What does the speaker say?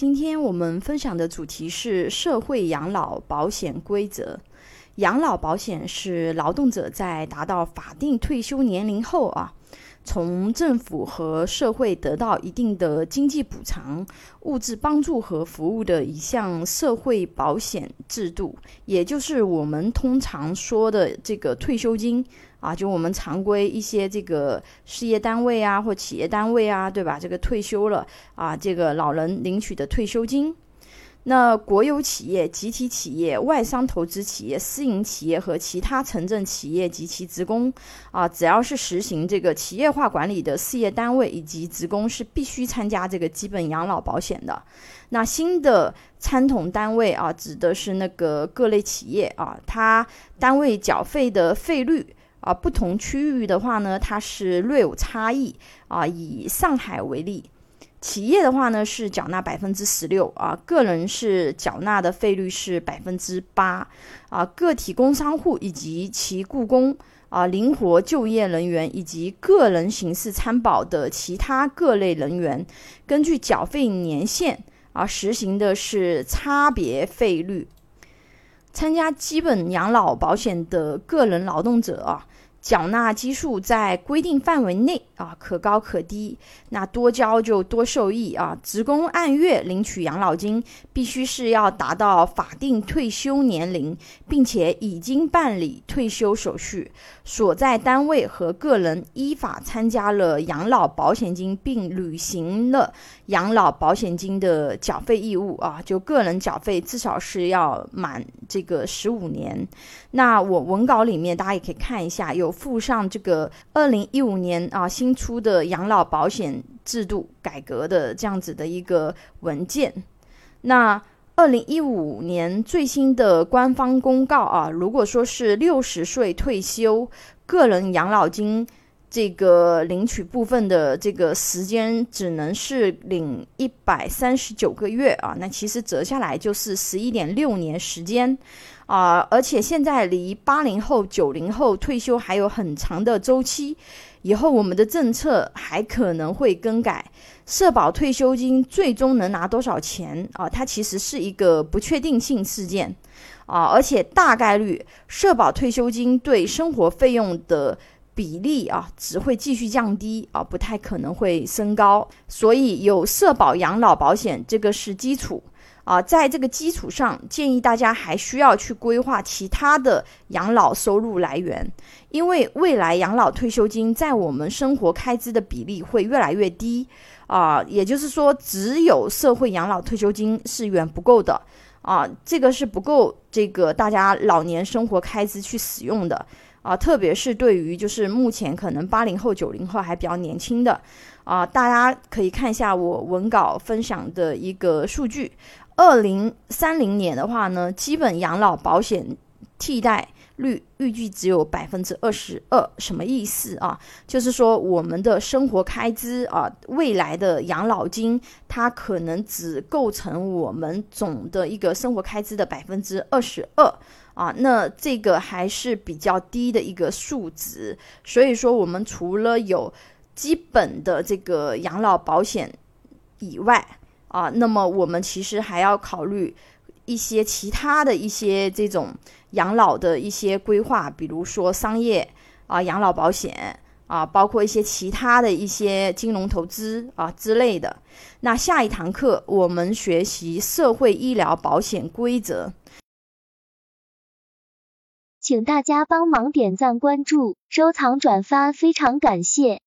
今天我们分享的主题是社会养老保险规则。养老保险是劳动者在达到法定退休年龄后啊。从政府和社会得到一定的经济补偿、物质帮助和服务的一项社会保险制度，也就是我们通常说的这个退休金啊，就我们常规一些这个事业单位啊或企业单位啊，对吧？这个退休了啊，这个老人领取的退休金。那国有企业、集体企业、外商投资企业、私营企业和其他城镇企业及其职工，啊，只要是实行这个企业化管理的事业单位以及职工，是必须参加这个基本养老保险的。那新的参统单位啊，指的是那个各类企业啊，它单位缴费的费率啊，不同区域的话呢，它是略有差异啊。以上海为例。企业的话呢是缴纳百分之十六啊，个人是缴纳的费率是百分之八啊，个体工商户以及其雇工啊，灵活就业人员以及个人形式参保的其他各类人员，根据缴费年限啊，实行的是差别费率。参加基本养老保险的个人劳动者啊。缴纳基数在规定范围内啊，可高可低。那多交就多受益啊。职工按月领取养老金，必须是要达到法定退休年龄，并且已经办理退休手续，所在单位和个人依法参加了养老保险金，并履行了养老保险金的缴费义务啊。就个人缴费至少是要满这个十五年。那我文稿里面大家也可以看一下有。附上这个二零一五年啊新出的养老保险制度改革的这样子的一个文件。那二零一五年最新的官方公告啊，如果说是六十岁退休，个人养老金这个领取部分的这个时间只能是领一百三十九个月啊，那其实折下来就是十一点六年时间。啊，而且现在离八零后、九零后退休还有很长的周期，以后我们的政策还可能会更改，社保退休金最终能拿多少钱啊？它其实是一个不确定性事件啊，而且大概率社保退休金对生活费用的比例啊，只会继续降低啊，不太可能会升高，所以有社保养老保险这个是基础。啊，在这个基础上，建议大家还需要去规划其他的养老收入来源，因为未来养老退休金在我们生活开支的比例会越来越低啊，也就是说，只有社会养老退休金是远不够的啊，这个是不够这个大家老年生活开支去使用的啊，特别是对于就是目前可能八零后、九零后还比较年轻的啊，大家可以看一下我文稿分享的一个数据。二零三零年的话呢，基本养老保险替代率预计只有百分之二十二，什么意思啊？就是说我们的生活开支啊，未来的养老金它可能只构成我们总的一个生活开支的百分之二十二啊，那这个还是比较低的一个数值。所以说，我们除了有基本的这个养老保险以外，啊，那么我们其实还要考虑一些其他的一些这种养老的一些规划，比如说商业啊养老保险啊，包括一些其他的一些金融投资啊之类的。那下一堂课我们学习社会医疗保险规则，请大家帮忙点赞、关注、收藏、转发，非常感谢。